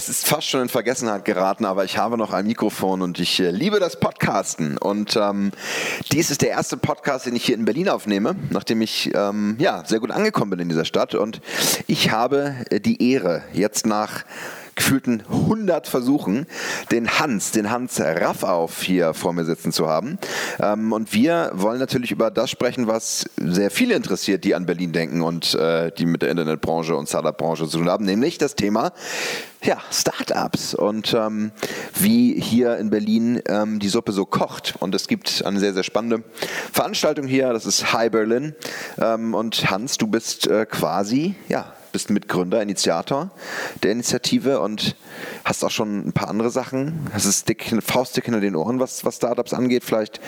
Es ist fast schon in Vergessenheit geraten, aber ich habe noch ein Mikrofon und ich äh, liebe das Podcasten. Und ähm, dies ist der erste Podcast, den ich hier in Berlin aufnehme, nachdem ich ähm, ja, sehr gut angekommen bin in dieser Stadt. Und ich habe äh, die Ehre, jetzt nach gefühlten 100 Versuchen, den Hans, den Hans Raffauf hier vor mir sitzen zu haben. Ähm, und wir wollen natürlich über das sprechen, was sehr viele interessiert, die an Berlin denken und äh, die mit der Internetbranche und Startup-Branche zu tun haben, nämlich das Thema ja, Startups und ähm, wie hier in Berlin ähm, die Suppe so kocht. Und es gibt eine sehr, sehr spannende Veranstaltung hier, das ist Hi Berlin. Ähm, und Hans, du bist äh, quasi, ja, bist Mitgründer, Initiator der Initiative und hast auch schon ein paar andere Sachen. Hast es dick, Faustdick hinter den Ohren, was, was Startups angeht. Vielleicht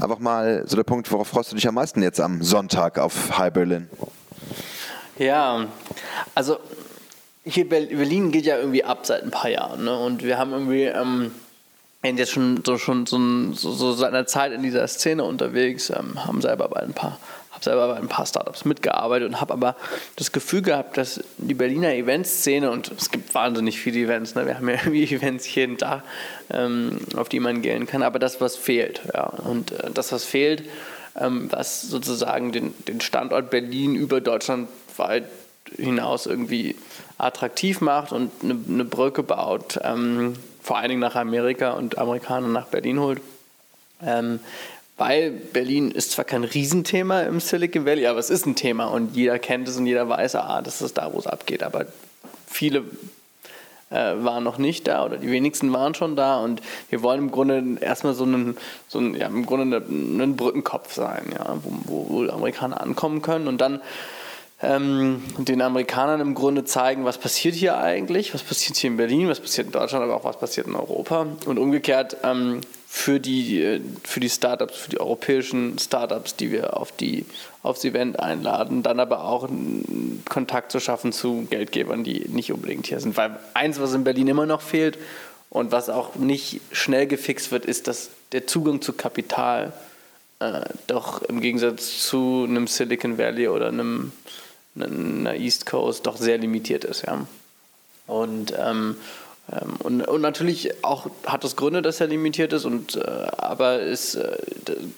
einfach mal so der Punkt, worauf freust du dich am meisten jetzt am Sonntag auf High Berlin? Ja, also hier Berlin geht ja irgendwie ab seit ein paar Jahren. Ne? Und wir haben irgendwie ähm, jetzt schon so, schon so, so, seit einer Zeit in dieser Szene unterwegs, ähm, haben selber bei ein paar habe selber bei ein paar Startups mitgearbeitet und habe aber das Gefühl gehabt, dass die Berliner Eventszene und es gibt wahnsinnig viele Events, ne? wir haben ja irgendwie Events jeden Tag, ähm, auf die man gehen kann, aber das, was fehlt, ja, und äh, das, was fehlt, ähm, was sozusagen den, den Standort Berlin über Deutschland weit hinaus irgendwie attraktiv macht und eine, eine Brücke baut, ähm, vor allen Dingen nach Amerika und Amerikaner nach Berlin holt. Ähm, weil Berlin ist zwar kein Riesenthema im Silicon Valley, aber es ist ein Thema und jeder kennt es und jeder weiß, ah, das ist da, wo es abgeht. Aber viele äh, waren noch nicht da oder die wenigsten waren schon da und wir wollen im Grunde erstmal so einen, so einen ja, im Grunde einen Brückenkopf sein, ja, wo, wo Amerikaner ankommen können und dann ähm, den Amerikanern im Grunde zeigen, was passiert hier eigentlich, was passiert hier in Berlin, was passiert in Deutschland, aber auch was passiert in Europa und umgekehrt ähm, für die, äh, für die Startups, für die europäischen Startups, die wir auf die, aufs Event einladen, dann aber auch Kontakt zu schaffen zu Geldgebern, die nicht unbedingt hier sind. Weil eins, was in Berlin immer noch fehlt und was auch nicht schnell gefixt wird, ist, dass der Zugang zu Kapital äh, doch im Gegensatz zu einem Silicon Valley oder einem, einer East Coast doch sehr limitiert ist. Ja. Und ähm, und, und, natürlich auch hat das Gründe, dass er limitiert ist, und, äh, aber ist, äh,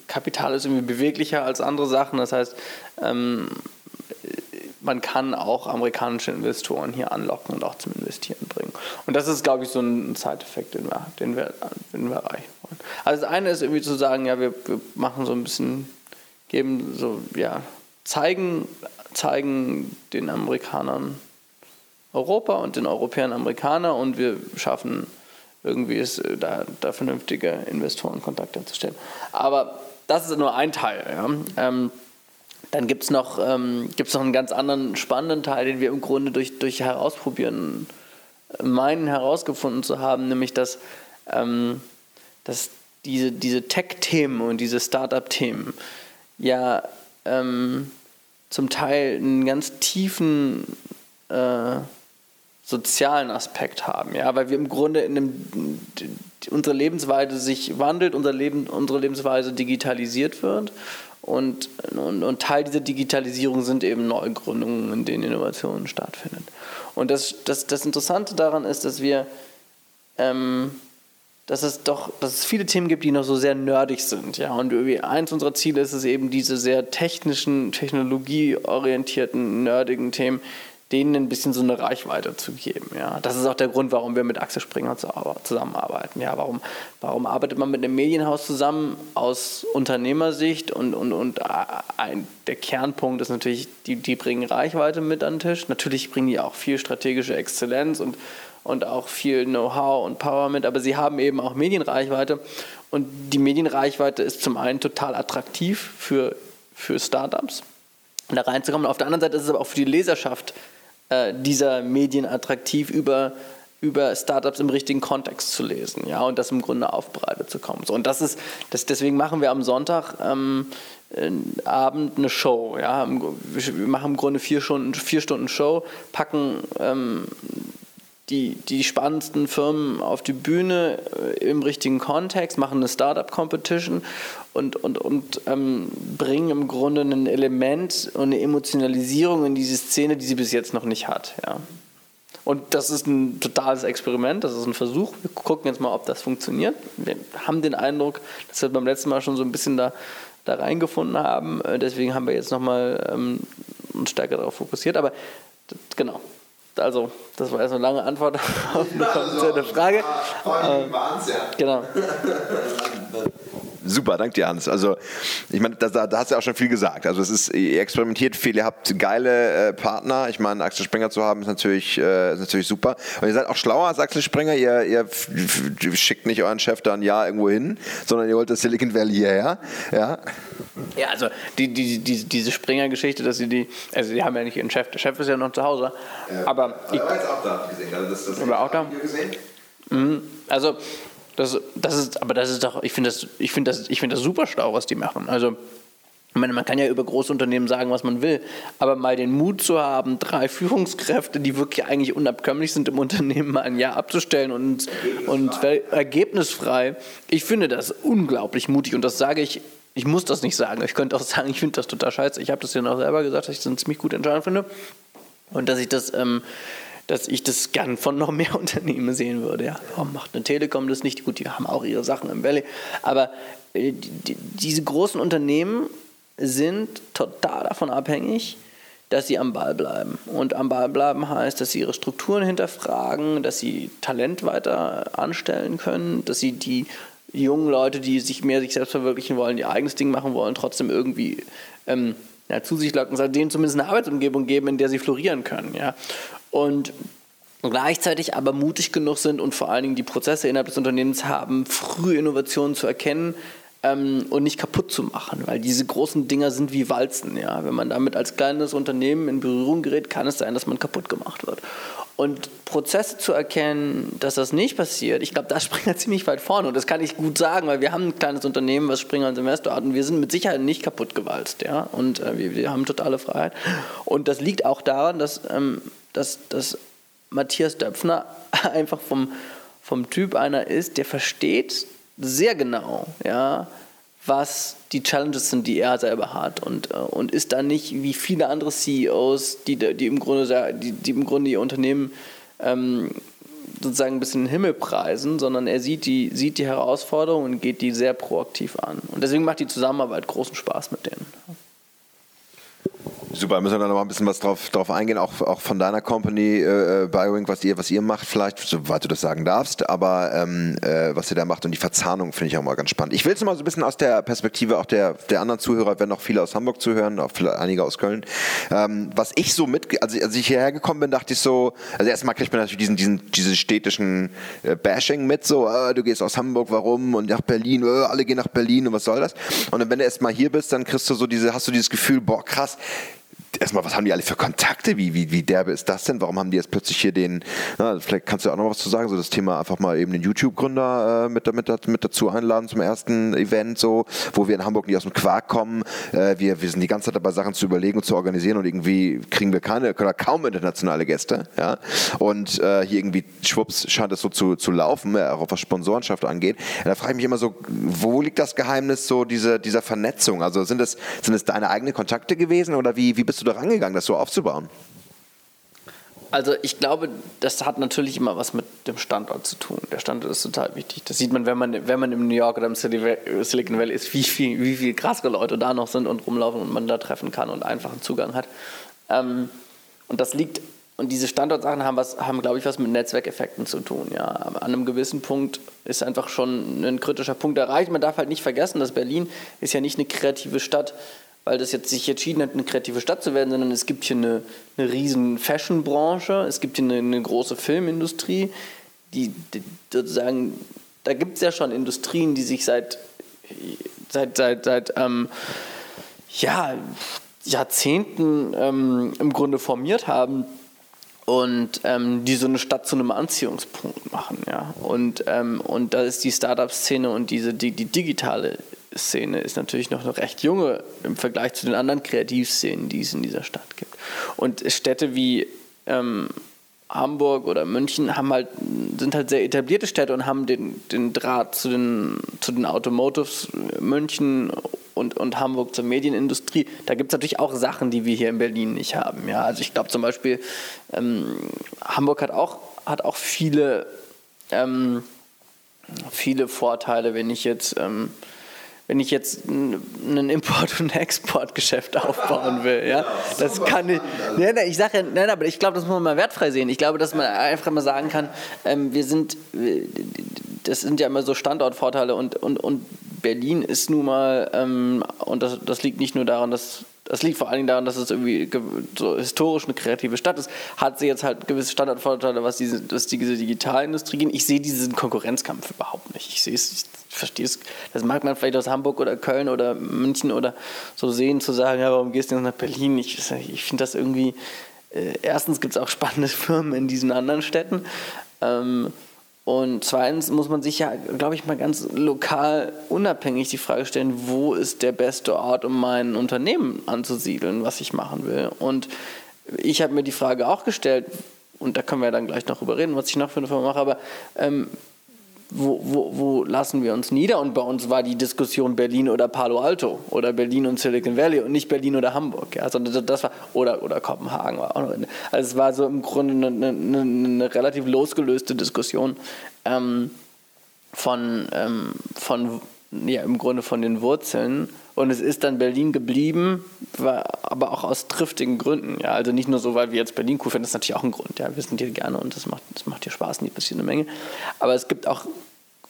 Kapital ist irgendwie beweglicher als andere Sachen. Das heißt, ähm, man kann auch amerikanische Investoren hier anlocken und auch zum Investieren bringen. Und das ist, glaube ich, so ein Side-Effekt, den wir, den, wir, den wir erreichen wollen. Also das eine ist irgendwie zu sagen, ja, wir, wir machen so ein bisschen, geben so, ja, zeigen, zeigen den Amerikanern, Europa und den Europäern Amerikaner und wir schaffen irgendwie es, äh, da, da vernünftige Investorenkontakte herzustellen. Aber das ist nur ein Teil. Ja. Ähm, dann gibt es noch, ähm, noch einen ganz anderen spannenden Teil, den wir im Grunde durch, durch Herausprobieren meinen herausgefunden zu haben, nämlich dass, ähm, dass diese, diese Tech-Themen und diese Startup-Themen ja ähm, zum Teil einen ganz tiefen äh, sozialen Aspekt haben, ja, weil wir im Grunde in einem, unsere Lebensweise sich wandelt, unser Leben, unsere Lebensweise digitalisiert wird und, und, und, Teil dieser Digitalisierung sind eben Neugründungen, in denen Innovationen stattfinden. Und das, das, das Interessante daran ist, dass wir ähm, dass es doch, dass es viele Themen gibt, die noch so sehr nerdig sind. Ja? Und eins unserer Ziele ist es eben, diese sehr technischen, technologieorientierten, nerdigen Themen denen ein bisschen so eine Reichweite zu geben. Ja. Das ist auch der Grund, warum wir mit Axel Springer zusammenarbeiten. Ja, warum, warum arbeitet man mit einem Medienhaus zusammen aus Unternehmersicht und, und, und ein, der Kernpunkt ist natürlich, die, die bringen Reichweite mit an den Tisch. Natürlich bringen die auch viel strategische Exzellenz und, und auch viel Know-how und Power mit, aber sie haben eben auch Medienreichweite und die Medienreichweite ist zum einen total attraktiv für, für Startups, da reinzukommen. Auf der anderen Seite ist es aber auch für die Leserschaft äh, dieser Medien attraktiv über über Startups im richtigen Kontext zu lesen, ja, und das im Grunde aufbereitet zu kommen. So, und das ist, das, deswegen machen wir am Sonntag ähm, äh, Abend eine Show, ja, wir machen im Grunde vier Stunden, vier Stunden Show, packen ähm, die, die spannendsten Firmen auf die Bühne äh, im richtigen Kontext, machen eine Startup-Competition und, und, und ähm, bringen im Grunde ein Element und eine Emotionalisierung in diese Szene, die sie bis jetzt noch nicht hat. Ja. Und das ist ein totales Experiment, das ist ein Versuch. Wir gucken jetzt mal, ob das funktioniert. Wir haben den Eindruck, dass wir beim letzten Mal schon so ein bisschen da, da reingefunden haben. Äh, deswegen haben wir jetzt nochmal ähm, stärker darauf fokussiert. Aber genau, also, das war erst eine lange Antwort auf eine komplizierte Frage. Äh, genau. Super, danke dir, Hans. Also, ich meine, da, da, hast du ja auch schon viel gesagt. Also, es ist, ihr experimentiert viel, ihr habt geile äh, Partner. Ich meine, Axel Springer zu haben, ist natürlich, äh, ist natürlich super. Und ihr seid auch schlauer als Axel Springer. Ihr, ihr schickt nicht euren Chef da ein Jahr irgendwo hin, sondern ihr holt das Silicon Valley hierher. Ja, ja also, die, die, die, diese Springer-Geschichte, dass sie die, also, die haben ja nicht ihren Chef. Der Chef ist ja noch zu Hause. Ja. Aber. Ich war jetzt auch da gesehen. Also, das, das war auch da? Gesehen? Mhm. Also, das, das ist, aber das ist doch, ich finde das, ich finde das, ich finde das super schlau, was die machen. Also, ich meine, man kann ja über Großunternehmen sagen, was man will, aber mal den Mut zu haben, drei Führungskräfte, die wirklich eigentlich unabkömmlich sind im Unternehmen, mal ein Jahr abzustellen und, und ergebnisfrei, ich finde das unglaublich mutig und das sage ich, ich muss das nicht sagen, ich könnte auch sagen, ich finde das total scheiße. Ich habe das ja noch selber gesagt, dass ich das eine ziemlich gute Entscheidung finde und dass ich das ähm, dass ich das gern von noch mehr Unternehmen sehen würde. Ja, warum macht eine Telekom das nicht? Gut, die haben auch ihre Sachen im Valley. Aber äh, die, diese großen Unternehmen sind total davon abhängig, dass sie am Ball bleiben. Und am Ball bleiben heißt, dass sie ihre Strukturen hinterfragen, dass sie Talent weiter anstellen können, dass sie die jungen Leute, die sich mehr sich selbst verwirklichen wollen, ihr eigenes Ding machen wollen, trotzdem irgendwie ähm, ja, zu sich locken, denen zumindest eine Arbeitsumgebung geben, in der sie florieren können. Ja und gleichzeitig aber mutig genug sind und vor allen Dingen die Prozesse innerhalb des Unternehmens haben, früh Innovationen zu erkennen ähm, und nicht kaputt zu machen, weil diese großen Dinger sind wie Walzen. Ja? Wenn man damit als kleines Unternehmen in Berührung gerät, kann es sein, dass man kaputt gemacht wird. Und Prozesse zu erkennen, dass das nicht passiert, ich glaube, da Springer ziemlich weit vorne. Und das kann ich gut sagen, weil wir haben ein kleines Unternehmen, was Springer als Investor hat. Und wir sind mit Sicherheit nicht kaputt gewalzt. Ja? Und äh, wir, wir, haben totale Freiheit. Und das liegt auch daran, dass ähm, dass, dass Matthias Döpfner einfach vom, vom Typ einer ist, der versteht sehr genau, ja, was die Challenges sind, die er selber hat und, äh, und ist da nicht wie viele andere CEOs, die, die, im, Grunde, die, die im Grunde ihr Unternehmen ähm, sozusagen ein bisschen den Himmel preisen, sondern er sieht die, sieht die Herausforderung und geht die sehr proaktiv an. Und deswegen macht die Zusammenarbeit großen Spaß mit denen. Super, müssen wir da noch mal ein bisschen was drauf, drauf eingehen, auch, auch von deiner Company äh, äh, BioWing, was ihr, was ihr macht, vielleicht, soweit du das sagen darfst, aber ähm, äh, was ihr da macht und die Verzahnung finde ich auch mal ganz spannend. Ich will es mal so ein bisschen aus der Perspektive auch der, der anderen Zuhörer, wenn noch viele aus Hamburg zuhören, auch viele, einige aus Köln. Ähm, was ich so mit, also als ich hierher gekommen bin, dachte ich so, also erstmal kriegt man natürlich diesen, diesen, diesen städtischen äh, Bashing mit, so, äh, du gehst aus Hamburg, warum? Und nach Berlin, äh, alle gehen nach Berlin und was soll das? Und dann, wenn du erstmal hier bist, dann kriegst du so diese, hast du dieses Gefühl, boah, krass, erstmal, was haben die alle für Kontakte? Wie, wie, wie derbe ist das denn? Warum haben die jetzt plötzlich hier den, na, vielleicht kannst du auch noch was zu sagen, so das Thema einfach mal eben den YouTube-Gründer äh, mit, mit, mit dazu einladen zum ersten Event, so, wo wir in Hamburg nicht aus dem Quark kommen. Äh, wir, wir sind die ganze Zeit dabei, Sachen zu überlegen und zu organisieren und irgendwie kriegen wir keine oder kaum internationale Gäste. Ja? Und äh, hier irgendwie, schwupps, scheint es so zu, zu laufen, äh, auch was Sponsorenschaft angeht. da frage ich mich immer so, wo liegt das Geheimnis so diese, dieser Vernetzung? Also sind es, sind deine eigenen Kontakte gewesen oder wie, wie bist du da rangegangen, das so aufzubauen? Also ich glaube, das hat natürlich immer was mit dem Standort zu tun. Der Standort ist total wichtig. Das sieht man, wenn man, wenn man in New York oder im Silicon Valley ist, wie viel, wie viel krassere Leute da noch sind und rumlaufen und man da treffen kann und einfachen Zugang hat. Ähm, und das liegt, und diese Standortsachen haben, was, haben glaube ich, was mit Netzwerkeffekten zu tun. Ja. an einem gewissen Punkt ist einfach schon ein kritischer Punkt erreicht. Man darf halt nicht vergessen, dass Berlin ist ja nicht eine kreative Stadt weil das jetzt sich entschieden hat, eine kreative Stadt zu werden, sondern es gibt hier eine, eine riesen Fashion-Branche, es gibt hier eine, eine große Filmindustrie, die, die sozusagen, da gibt es ja schon Industrien, die sich seit, seit, seit, seit ähm, ja, Jahrzehnten ähm, im Grunde formiert haben und ähm, die so eine Stadt zu einem Anziehungspunkt machen. Ja. Und, ähm, und da ist die Startup-Szene und diese, die, die digitale Szene ist natürlich noch recht junge im Vergleich zu den anderen Kreativszenen, die es in dieser Stadt gibt. Und Städte wie ähm, Hamburg oder München haben halt, sind halt sehr etablierte Städte und haben den, den Draht zu den, zu den Automotives München und, und Hamburg zur Medienindustrie, da gibt es natürlich auch Sachen, die wir hier in Berlin nicht haben. Ja? Also ich glaube zum Beispiel, ähm, Hamburg hat auch, hat auch viele, ähm, viele Vorteile, wenn ich jetzt... Ähm, wenn ich jetzt ein Import- und Exportgeschäft aufbauen will. Ja? Das kann ich. Nein, nein, ich sage ja, nein, aber ich glaube, das muss man mal wertfrei sehen. Ich glaube, dass man einfach mal sagen kann, ähm, wir sind, das sind ja immer so Standortvorteile und, und, und Berlin ist nun mal, ähm, und das, das liegt nicht nur daran, dass das liegt vor allen Dingen daran, dass es irgendwie so historisch eine kreative Stadt ist, hat sie jetzt halt gewisse Standardvorteile, was diese, was diese Digitalindustrie geht. Ich sehe diesen Konkurrenzkampf überhaupt nicht. Ich sehe es, ich verstehe es. Das mag man vielleicht aus Hamburg oder Köln oder München oder so sehen, zu sagen, ja, warum gehst du jetzt nach Berlin? Ich, ich finde das irgendwie, äh, erstens gibt es auch spannende Firmen in diesen anderen Städten. Ähm, und zweitens muss man sich ja, glaube ich, mal ganz lokal unabhängig die Frage stellen, wo ist der beste Ort, um mein Unternehmen anzusiedeln, was ich machen will. Und ich habe mir die Frage auch gestellt, und da können wir dann gleich noch drüber reden, was ich noch für eine Firma mache, aber ähm, wo, wo, wo, lassen wir uns nieder? Und bei uns war die Diskussion Berlin oder Palo Alto oder Berlin und Silicon Valley und nicht Berlin oder Hamburg. Ja, sondern das war, oder, oder Kopenhagen war auch noch. Also es war so im Grunde eine, eine, eine relativ losgelöste Diskussion ähm, von, ähm, von, ja, im Grunde von den Wurzeln. Und es ist dann Berlin geblieben, aber auch aus triftigen Gründen. Ja, also nicht nur so, weil wir jetzt Berlin cool finden, das ist natürlich auch ein Grund. Ja, wir sind hier gerne und das macht, das macht hier Spaß, nicht passiert eine Menge. Aber es gibt auch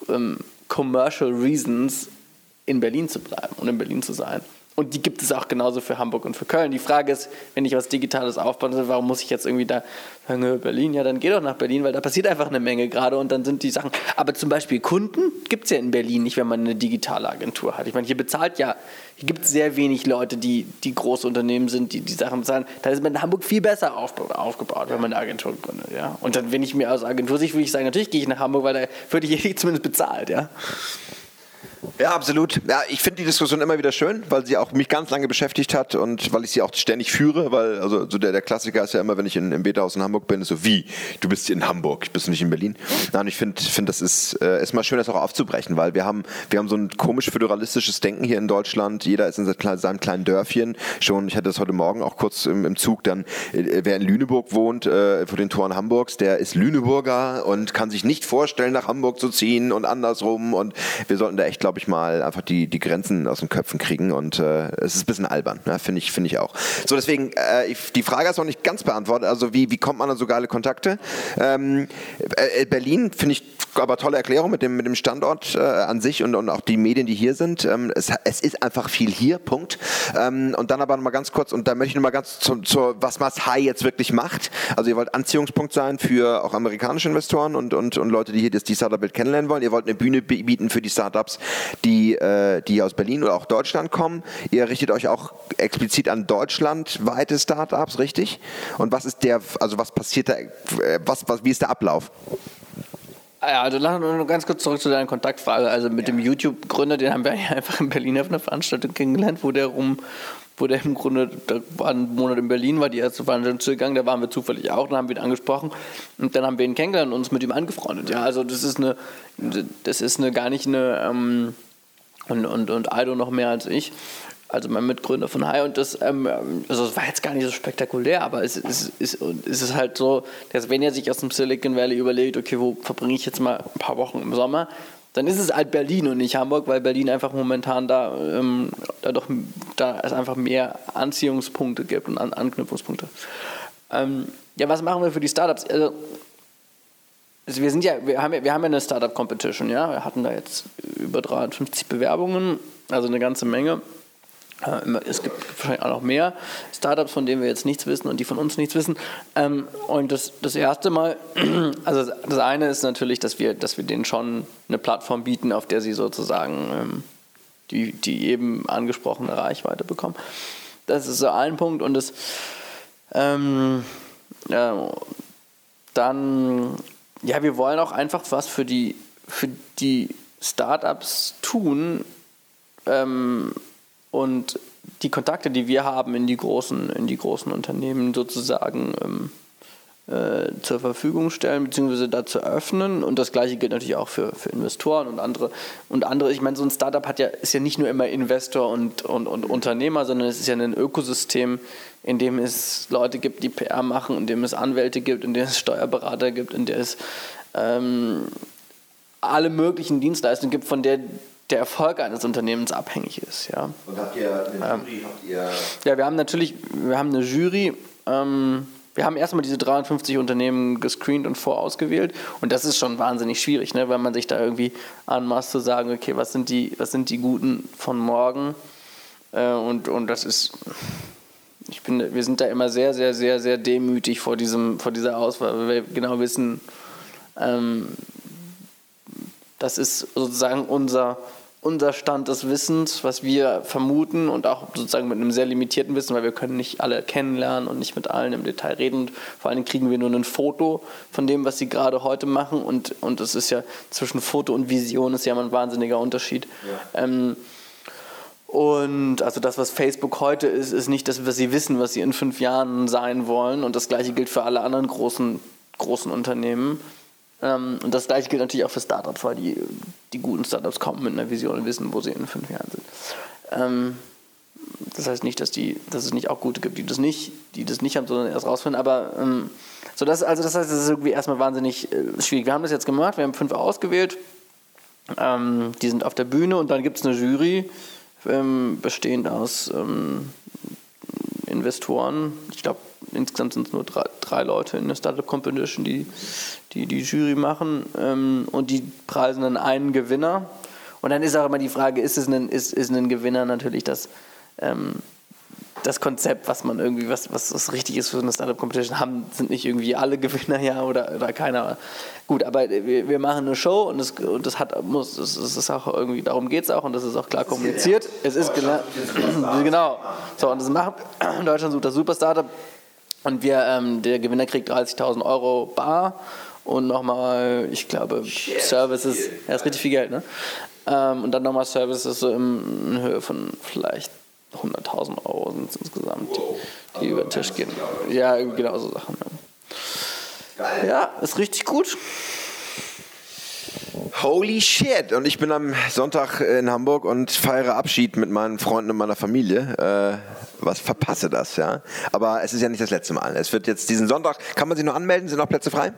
ähm, commercial reasons, in Berlin zu bleiben und in Berlin zu sein. Und die gibt es auch genauso für Hamburg und für Köln. Die Frage ist, wenn ich was Digitales aufbauen soll, warum muss ich jetzt irgendwie da sagen, Berlin? Ja, dann geh doch nach Berlin, weil da passiert einfach eine Menge gerade und dann sind die Sachen. Aber zum Beispiel Kunden gibt es ja in Berlin nicht, wenn man eine digitale Agentur hat. Ich meine, hier bezahlt ja, hier gibt es sehr wenig Leute, die, die große Unternehmen sind, die die Sachen bezahlen. Da ist man in Hamburg viel besser aufgebaut, wenn man eine Agentur gründet. Ja? Und dann, wenn ich mir aus Agentursicht würde ich sagen, natürlich gehe ich nach Hamburg, weil da würde ich zumindest bezahlt. Ja? Ja, absolut. Ja, ich finde die Diskussion immer wieder schön, weil sie auch mich ganz lange beschäftigt hat und weil ich sie auch ständig führe, weil also so der, der Klassiker ist ja immer, wenn ich in, im Beta-Haus in Hamburg bin, ist so wie, du bist in Hamburg, bist du nicht in Berlin. Nein, ich finde, find, das ist, äh, ist mal schön, das auch aufzubrechen, weil wir haben, wir haben so ein komisch föderalistisches Denken hier in Deutschland. Jeder ist in seinem kleinen Dörfchen. Schon, ich hatte das heute Morgen auch kurz im, im Zug, dann, äh, wer in Lüneburg wohnt, äh, vor den Toren Hamburgs, der ist Lüneburger und kann sich nicht vorstellen, nach Hamburg zu ziehen und andersrum und wir sollten da echt, glaube ich, mal einfach die, die Grenzen aus den Köpfen kriegen und äh, es ist ein bisschen albern, ne? finde ich, find ich auch. So, deswegen, äh, ich, die Frage ist noch nicht ganz beantwortet, also wie, wie kommt man an so geile Kontakte? Ähm, äh, Berlin finde ich aber tolle Erklärung mit dem, mit dem Standort äh, an sich und, und auch die Medien, die hier sind. Ähm, es, es ist einfach viel hier, Punkt. Ähm, und dann aber nochmal ganz kurz, und da möchte ich nochmal ganz zu, zu, was Mas High jetzt wirklich macht. Also ihr wollt Anziehungspunkt sein für auch amerikanische Investoren und, und, und Leute, die hier das die Startup-Welt kennenlernen wollen. Ihr wollt eine Bühne bieten für die Startups, die, äh, die aus Berlin oder auch Deutschland kommen. Ihr richtet euch auch explizit an deutschlandweite Startups, richtig? Und was ist der, also was passiert da, äh, was, was, wie ist der Ablauf? Ja, also noch ganz kurz zurück zu deiner Kontaktfrage. Also mit ja. dem YouTube-Gründer, den haben wir einfach in Berlin auf einer Veranstaltung kennengelernt, wo der rum, wo der im Grunde, da war ein Monat in Berlin, war die erste Veranstaltung zugegangen, da waren wir zufällig auch, dann haben wir ihn angesprochen und dann haben wir ihn kennengelernt und uns mit ihm angefreundet. Ja, also das ist eine, das ist eine gar nicht eine, ähm, und, und, und Aldo noch mehr als ich also mein Mitgründer von Hai. Und das, ähm, also das war jetzt gar nicht so spektakulär, aber es, es, es, es ist halt so, dass wenn er sich aus dem Silicon Valley überlegt, okay, wo verbringe ich jetzt mal ein paar Wochen im Sommer, dann ist es halt Berlin und nicht Hamburg, weil Berlin einfach momentan da, ähm, da doch da es einfach mehr Anziehungspunkte gibt und An Anknüpfungspunkte. Ähm, ja, was machen wir für die Startups? Also, also wir sind ja, wir haben ja, wir haben ja eine Startup Competition, ja. Wir hatten da jetzt über 350 Bewerbungen, also eine ganze Menge. Es gibt wahrscheinlich auch noch mehr Startups, von denen wir jetzt nichts wissen und die von uns nichts wissen. Ähm, und das, das erste Mal, also das eine ist natürlich, dass wir, dass wir denen schon eine Plattform bieten, auf der sie sozusagen ähm, die, die eben angesprochene Reichweite bekommen. Das ist so ein Punkt. Und das, ähm, ja, dann, ja, wir wollen auch einfach was für die, für die Startups tun, ähm, und die Kontakte, die wir haben in die großen, in die großen Unternehmen sozusagen ähm, äh, zur Verfügung stellen, beziehungsweise dazu öffnen. Und das gleiche gilt natürlich auch für, für Investoren und andere. Und andere, ich meine, so ein Startup hat ja, ist ja nicht nur immer Investor und, und, und Unternehmer, sondern es ist ja ein Ökosystem, in dem es Leute gibt, die PR machen, in dem es Anwälte gibt, in dem es Steuerberater gibt, in dem es ähm, alle möglichen Dienstleistungen gibt, von der der Erfolg eines Unternehmens abhängig ist. Ja. Und habt ihr eine Jury? Habt ihr Ja, wir haben natürlich, wir haben eine Jury. Ähm, wir haben erstmal diese 53 Unternehmen gescreent und vorausgewählt und das ist schon wahnsinnig schwierig, ne, wenn man sich da irgendwie anmaßt zu sagen, okay, was sind die, was sind die Guten von morgen? Äh, und, und das ist, ich bin, wir sind da immer sehr, sehr, sehr, sehr demütig vor, diesem, vor dieser Auswahl, weil wir genau wissen, ähm, das ist sozusagen unser, unser Stand des Wissens, was wir vermuten und auch sozusagen mit einem sehr limitierten Wissen, weil wir können nicht alle kennenlernen und nicht mit allen im Detail reden. Und vor allen Dingen kriegen wir nur ein Foto von dem, was sie gerade heute machen und und es ist ja zwischen Foto und Vision ist ja immer ein wahnsinniger Unterschied. Ähm, und also das, was Facebook heute ist, ist nicht das, was sie wissen, was sie in fünf Jahren sein wollen. Und das gleiche gilt für alle anderen großen, großen Unternehmen. Ähm, und das gleiche gilt natürlich auch für Startups, weil die, die guten Startups kommen mit einer Vision und wissen, wo sie in fünf Jahren sind. Ähm, das heißt nicht, dass, die, dass es nicht auch gute gibt, die das nicht, die das nicht haben, sondern erst rausfinden. Aber ähm, so das, also das heißt, es ist irgendwie erstmal wahnsinnig äh, schwierig. Wir haben das jetzt gemacht, wir haben fünf ausgewählt. Die sind auf der Bühne und dann gibt es eine Jury, bestehend aus Investoren. Ich glaube, insgesamt sind es nur drei, drei Leute in der Startup Competition, die die, die Jury machen. Ähm, und die preisen dann einen Gewinner. Und dann ist auch immer die Frage, ist es ein, ist, ist ein Gewinner natürlich das, ähm, das Konzept, was man irgendwie, was, was das richtig ist für eine Startup Competition, haben, sind nicht irgendwie alle Gewinner ja oder, oder keiner. Gut, aber wir, wir machen eine Show und das, und das hat, muss, das ist auch irgendwie, darum geht es auch und das ist auch klar kommuniziert. Es ist genau, genau. So, und das macht Deutschland sucht das Super Startup und wir, ähm, der Gewinner kriegt 30.000 Euro bar und nochmal, ich glaube, Services, ja, ist richtig viel Geld, ne? Ähm, und dann nochmal Services so in, in Höhe von vielleicht 100.000 Euro sind es insgesamt, die, die über den Tisch gehen. Ja, genau so Sachen. Ja. ja, ist richtig gut. Holy shit! Und ich bin am Sonntag in Hamburg und feiere Abschied mit meinen Freunden und meiner Familie. Äh, was verpasse das, ja? Aber es ist ja nicht das letzte Mal. Es wird jetzt diesen Sonntag, kann man sich noch anmelden? Sind noch Plätze frei?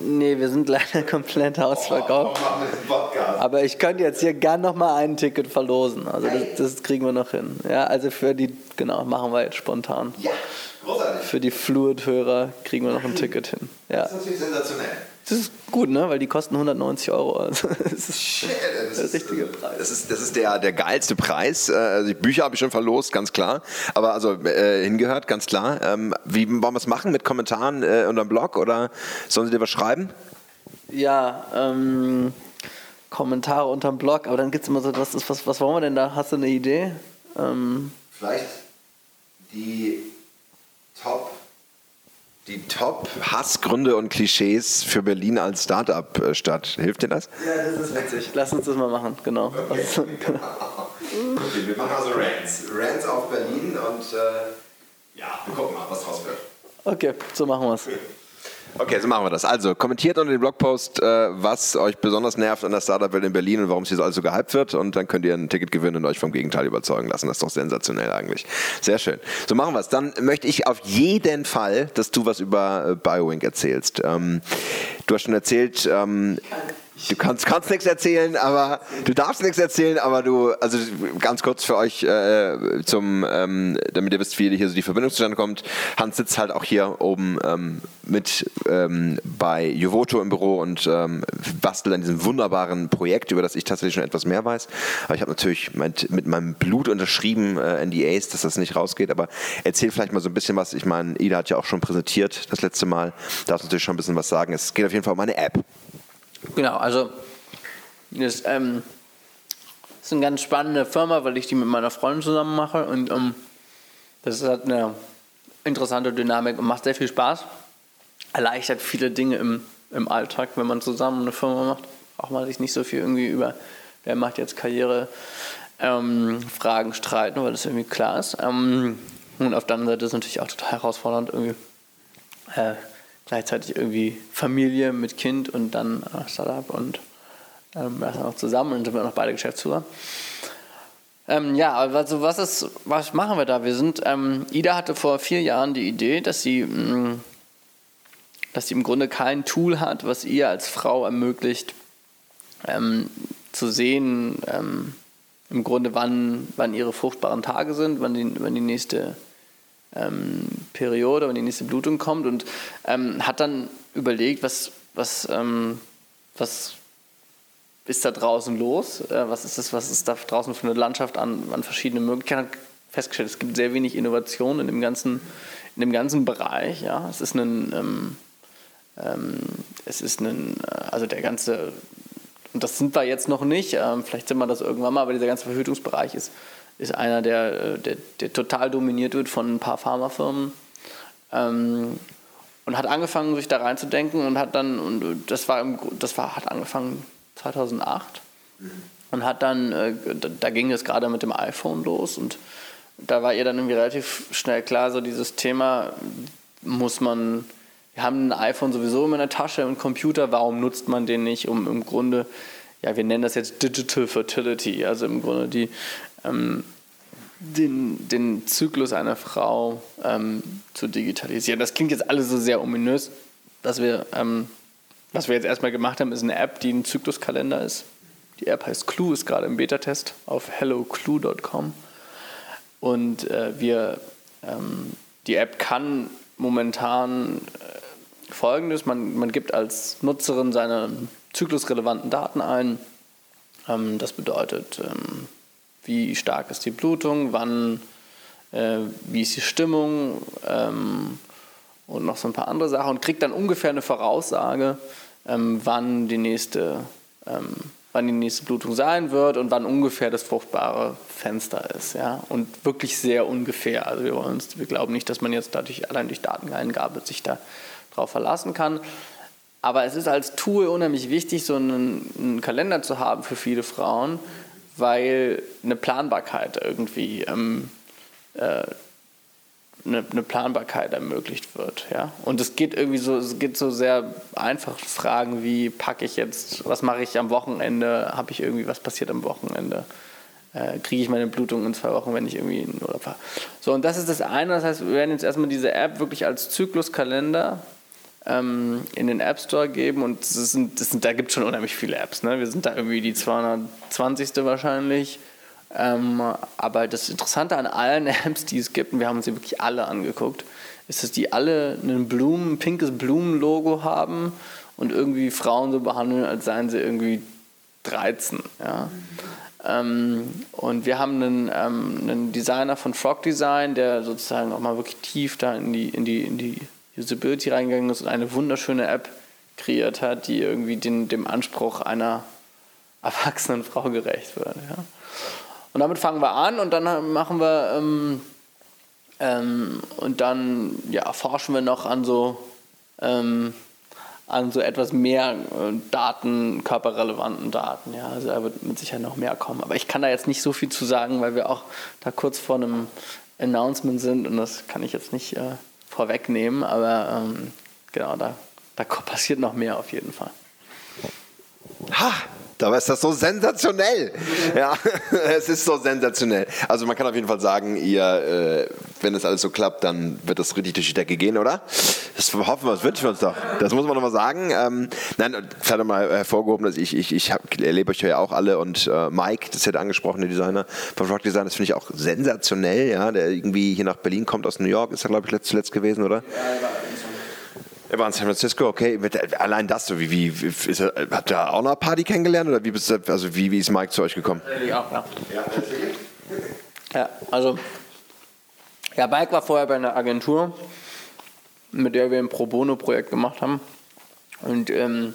Nee, wir sind leider komplett ausverkauft. Aber ich könnte jetzt hier gern noch mal ein Ticket verlosen. Also das, das kriegen wir noch hin. Ja, also für die, genau, machen wir jetzt spontan. Ja, großartig. Für die Fluid-Hörer kriegen wir noch ein Ticket hin. Ja. Das ist natürlich sensationell. Das ist gut, ne? Weil die kosten 190 Euro. Also das ist Shit, das der richtige Preis. Das ist, das ist der, der geilste Preis. Äh, Also die Bücher habe ich schon verlost, ganz klar. Aber also äh, hingehört, ganz klar. Ähm, wie wollen wir es machen? Mit Kommentaren äh, unter dem Blog oder sollen sie dir was schreiben? Ja, ähm, Kommentare unterm Blog, aber dann gibt es immer so, was, was, was wollen wir denn da? Hast du eine Idee? Ähm, Vielleicht die Top, die Top Hassgründe und Klischees für Berlin als Startup-Stadt. Hilft dir das? ja, das ist witzig. Lass uns das mal machen, genau. Also, genau. Okay, wir machen also Rants. Rants auf Berlin und äh, ja, wir gucken mal, was draus wird. Okay, so machen wir es. Okay, so machen wir das. Also, kommentiert unter dem Blogpost, äh, was euch besonders nervt an der Startup-Welt in Berlin und warum es hier so alles so gehypt wird. Und dann könnt ihr ein Ticket gewinnen und euch vom Gegenteil überzeugen lassen. Das ist doch sensationell eigentlich. Sehr schön. So machen wir es. Dann möchte ich auf jeden Fall, dass du was über äh, BioWink erzählst. Ähm, du hast schon erzählt, ähm, Du kannst, kannst nichts erzählen, aber du darfst nichts erzählen, aber du, also ganz kurz für euch, äh, zum, ähm, damit ihr wisst, wie hier so die Verbindung zustande kommt. Hans sitzt halt auch hier oben ähm, mit ähm, bei Jovoto im Büro und ähm, bastelt an diesem wunderbaren Projekt, über das ich tatsächlich schon etwas mehr weiß. Aber ich habe natürlich mit, mit meinem Blut unterschrieben, äh, NDAs, dass das nicht rausgeht. Aber erzähl vielleicht mal so ein bisschen was. Ich meine, Ida hat ja auch schon präsentiert das letzte Mal. Darfst natürlich schon ein bisschen was sagen. Es geht auf jeden Fall um eine App. Genau, also das ähm, ist eine ganz spannende Firma, weil ich die mit meiner Freundin zusammen mache und ähm, das hat eine interessante Dynamik und macht sehr viel Spaß. Erleichtert viele Dinge im, im Alltag, wenn man zusammen eine Firma macht. Auch mal sich nicht so viel irgendwie über, wer macht jetzt Karriere, ähm, Fragen streiten, weil das irgendwie klar ist. Ähm, und auf der anderen Seite ist es natürlich auch total herausfordernd, irgendwie äh, gleichzeitig irgendwie Familie mit Kind und dann äh, Startup und ähm, das noch zusammen und sind wir noch beide Geschäftsführer. Ähm, ja, also was, ist, was machen wir da? Wir sind, ähm, Ida hatte vor vier Jahren die Idee, dass sie, mh, mm, dass sie im Grunde kein Tool hat, was ihr als Frau ermöglicht, ähm, zu sehen, ähm, im Grunde, wann, wann ihre fruchtbaren Tage sind, wann die, wann die nächste ähm, Periode, wann die nächste Blutung kommt und ähm, hat dann überlegt, was, was, ähm, was ist da draußen los? Äh, was ist das, was ist da draußen für eine Landschaft an, an verschiedenen Möglichkeiten? Hat festgestellt, es gibt sehr wenig Innovation in dem ganzen, in dem ganzen Bereich. Ja? Es ist ein, ähm, ähm, es ist ein, äh, also der ganze, und das sind wir jetzt noch nicht, ähm, vielleicht sind wir das irgendwann mal, aber dieser ganze Verhütungsbereich ist, ist einer, der, äh, der, der total dominiert wird von ein paar Pharmafirmen. Ähm, und hat angefangen, sich da reinzudenken und hat dann, und das war, im, das war, hat angefangen 2008 und hat dann, äh, da ging es gerade mit dem iPhone los und da war ihr dann irgendwie relativ schnell klar, so dieses Thema muss man, wir haben ein iPhone sowieso in der Tasche, einen Computer, warum nutzt man den nicht, um im Grunde, ja, wir nennen das jetzt Digital Fertility, also im Grunde die, ähm, den, den Zyklus einer Frau ähm, zu digitalisieren. Das klingt jetzt alles so sehr ominös, dass wir ähm, was wir jetzt erstmal gemacht haben, ist eine App, die ein Zykluskalender ist. Die App heißt Clue, ist gerade im Beta-Test auf helloclue.com. Und äh, wir, ähm, die App kann momentan äh, folgendes: man, man gibt als Nutzerin seine zyklusrelevanten Daten ein. Ähm, das bedeutet, ähm, wie stark ist die Blutung, wann, äh, wie ist die Stimmung, ähm, und noch so ein paar andere Sachen und kriegt dann ungefähr eine Voraussage, ähm, wann, die nächste, ähm, wann die nächste Blutung sein wird und wann ungefähr das fruchtbare Fenster ist. Ja? Und wirklich sehr ungefähr. Also wir, wollen uns, wir glauben nicht, dass man jetzt dadurch allein durch Dateneingabe sich da drauf verlassen kann. Aber es ist als Tool unheimlich wichtig, so einen, einen Kalender zu haben für viele Frauen, weil eine Planbarkeit irgendwie ähm, äh, eine, eine, Planbarkeit ermöglicht wird. Ja? Und es geht irgendwie so, es geht so sehr einfach Fragen wie, packe ich jetzt, was mache ich am Wochenende, habe ich irgendwie, was passiert am Wochenende? Äh, kriege ich meine Blutung in zwei Wochen, wenn ich irgendwie in Urlaub fahre. So, und das ist das eine. Das heißt, wir werden jetzt erstmal diese App wirklich als Zykluskalender ähm, in den App Store geben. Und das sind, das sind, da gibt es schon unheimlich viele Apps. Ne? Wir sind da irgendwie die 220. wahrscheinlich. Ähm, aber das Interessante an allen Apps, die es gibt, und wir haben uns sie wirklich alle angeguckt, ist, dass die alle ein Blumen, pinkes Blumenlogo haben und irgendwie Frauen so behandeln, als seien sie irgendwie 13. Ja. Ähm, und wir haben einen, ähm, einen, Designer von Frog Design, der sozusagen auch mal wirklich tief da in die, in die, in die Usability reingegangen ist und eine wunderschöne App kreiert hat, die irgendwie den, dem Anspruch einer erwachsenen Frau gerecht wird. Ja. Und damit fangen wir an und dann machen wir ähm, ähm, und dann ja, forschen wir noch an so ähm, an so etwas mehr äh, Daten, körperrelevanten Daten. Ja, also da wird mit Sicherheit noch mehr kommen. Aber ich kann da jetzt nicht so viel zu sagen, weil wir auch da kurz vor einem Announcement sind und das kann ich jetzt nicht äh, vorwegnehmen. Aber ähm, genau, da, da passiert noch mehr auf jeden Fall. Ha! Dabei ist das so sensationell. Ja, es ist so sensationell. Also man kann auf jeden Fall sagen, ihr, äh, wenn das alles so klappt, dann wird das richtig durch die Decke gehen, oder? Das hoffen wir, das wünschen wir uns doch. Das muss man nochmal sagen. Ähm, nein, vielleicht nochmal hervorgehoben, dass ich, ich, ich hab, erlebe euch ja auch alle und äh, Mike, das hat angesprochen, der Designer von Rock Design, das finde ich auch sensationell, ja, der irgendwie hier nach Berlin kommt aus New York, ist er glaube ich zuletzt gewesen, oder? Ja, er war in San Francisco, okay. Allein das, so wie, wie ist er, habt ihr auch noch eine Party kennengelernt oder wie, bist du, also wie, wie ist Mike zu euch gekommen? Ja, ja. Ja, also, ja, Mike war vorher bei einer Agentur, mit der wir ein Pro Bono-Projekt gemacht haben. Und ähm,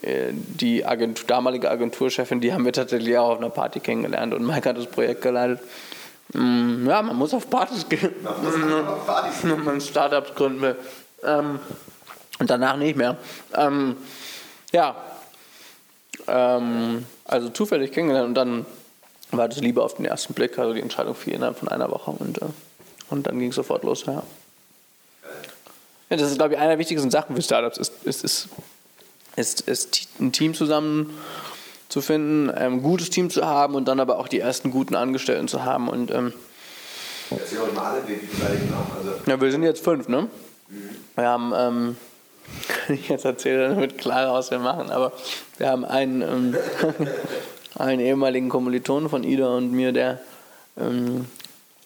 äh, die Agentur, damalige Agenturchefin, die haben wir tatsächlich auch auf einer Party kennengelernt und Mike hat das Projekt geleitet. Mm, ja, man muss auf Partys gehen. Man muss auf Partys gehen. Wenn man Startups gründen will. Ähm, und danach nicht mehr. Ähm, ja, ähm, also zufällig kennengelernt und dann war das Liebe auf den ersten Blick, also die Entscheidung fiel innerhalb von einer Woche und, äh, und dann ging es sofort los. Ja. Ja, das ist, glaube ich, eine der wichtigsten Sachen für Startups, ist, ist, ist, ist, ist ein Team zusammen zu finden, ein ähm, gutes Team zu haben und dann aber auch die ersten guten Angestellten zu haben. Und, ähm, Erzähl mal alle, wie viele genau. Also ja, wir sind jetzt fünf, ne? Mhm. Wir haben, ähm, ich jetzt erzähle, wird klar, was wir machen, aber wir haben einen, ähm, einen ehemaligen Kommilitonen von Ida und mir, der ähm,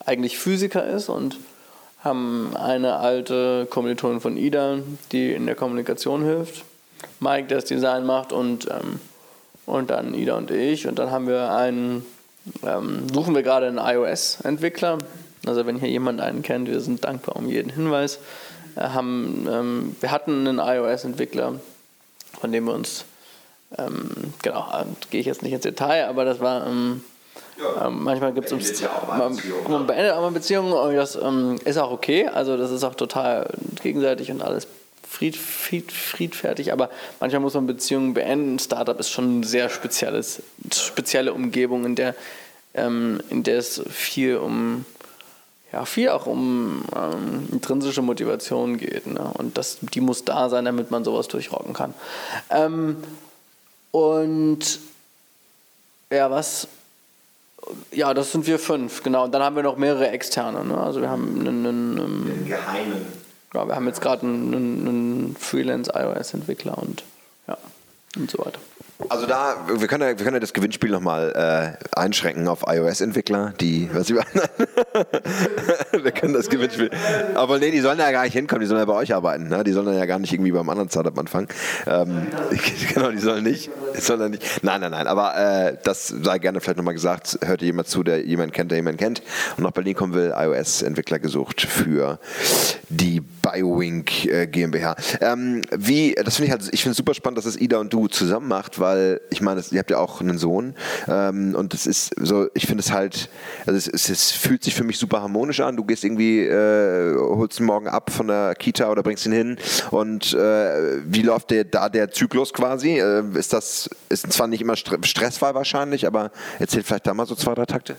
eigentlich Physiker ist und haben eine alte Kommilitonin von Ida, die in der Kommunikation hilft. Mike, der das Design macht und, ähm, und dann Ida und ich. Und dann haben wir einen, ähm, suchen wir gerade einen iOS-Entwickler. Also wenn hier jemand einen kennt, wir sind dankbar um jeden Hinweis. Wir, äh, haben, ähm, wir hatten einen iOS-Entwickler, von dem wir uns, ähm, genau, gehe ich jetzt nicht ins Detail, aber das war ähm, ja. Ähm, manchmal gibt es ja man, man beendet auch mal Beziehungen und das ähm, ist auch okay. Also das ist auch total gegenseitig und alles fried, fried, friedfertig. Aber manchmal muss man Beziehungen beenden. Startup ist schon eine sehr spezielles, spezielle Umgebung, in der, ähm, in der es viel um ja, viel auch um ähm, intrinsische Motivation geht. Ne? Und das, die muss da sein, damit man sowas durchrocken kann. Ähm, und ja, was ja, das sind wir fünf, genau. Und dann haben wir noch mehrere externe. Ne? Also wir haben einen, einen, einen geheimen. Ja, wir haben jetzt gerade einen, einen Freelance-iOS-Entwickler und ja und so weiter. Also da, wir können ja, wir können ja das Gewinnspiel nochmal äh, einschränken auf iOS-Entwickler, die, was über Wir können das Gewinnspiel. Aber nee, die sollen ja gar nicht hinkommen, die sollen ja bei euch arbeiten. Ne? Die sollen ja gar nicht irgendwie beim anderen Startup anfangen. Ähm, genau, die sollen nicht. Sollen nicht. Nein, nein, nein. Aber äh, das sei gerne vielleicht nochmal gesagt, hört jemand zu, der jemanden kennt, der jemanden kennt und nach Berlin kommen will, iOS-Entwickler gesucht für die BioWink äh, GmbH. Ähm, wie, das finde ich halt, ich finde es super spannend, dass es Ida und du zusammen macht, weil ich meine, ihr habt ja auch einen Sohn ähm, und das ist so, ich finde es halt, also es, es, es, fühlt sich für mich super harmonisch an. Du gehst irgendwie, äh, holst ihn morgen ab von der Kita oder bringst ihn hin und äh, wie läuft der, da der Zyklus quasi? Äh, ist das, ist zwar nicht immer stressfrei wahrscheinlich, aber erzähl vielleicht da mal so zwei, drei Takte.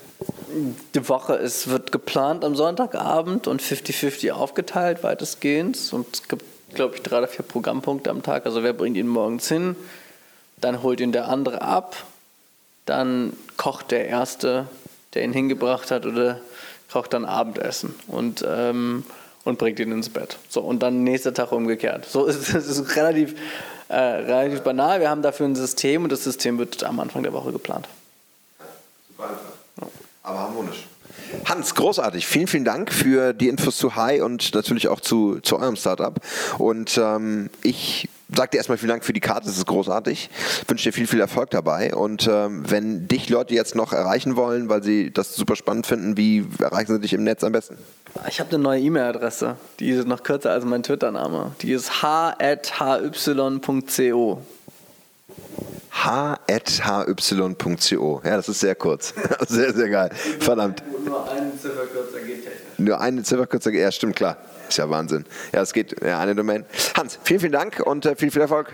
Die Woche ist, wird geplant am Sonntagabend und 50-50 aufgeteilt, weitestgehend. Und es gibt, glaube ich, drei oder vier Programmpunkte am Tag. Also wer bringt ihn morgens hin? Dann holt ihn der andere ab. Dann kocht der Erste, der ihn hingebracht hat, oder kocht dann Abendessen. Und ähm, und bringt ihn ins Bett. So, und dann nächster Tag umgekehrt. So ist es relativ, äh, relativ banal. Wir haben dafür ein System und das System wird am Anfang der Woche geplant. Super einfach. Ja. Aber harmonisch. Hans, großartig. Vielen, vielen Dank für die Infos zu Hi und natürlich auch zu, zu eurem Startup. Und ähm, ich sag dir erstmal vielen Dank für die Karte, das ist großartig. Ich wünsche dir viel, viel Erfolg dabei. Und ähm, wenn dich Leute jetzt noch erreichen wollen, weil sie das super spannend finden, wie erreichen sie dich im Netz am besten? Ich habe eine neue E-Mail-Adresse, die ist noch kürzer als mein Twitter-Name. Die ist h.hy.co h.hy.co. Ja, das ist sehr kurz. sehr, sehr geil. Verdammt. Nur eine Ziffer kürzer geht technisch. Nur eine Ziffer kürzer geht, ja, stimmt, klar. Ist ja Wahnsinn. Ja, es geht, ja, eine Domain. Hans, vielen, vielen Dank und äh, viel, viel Erfolg.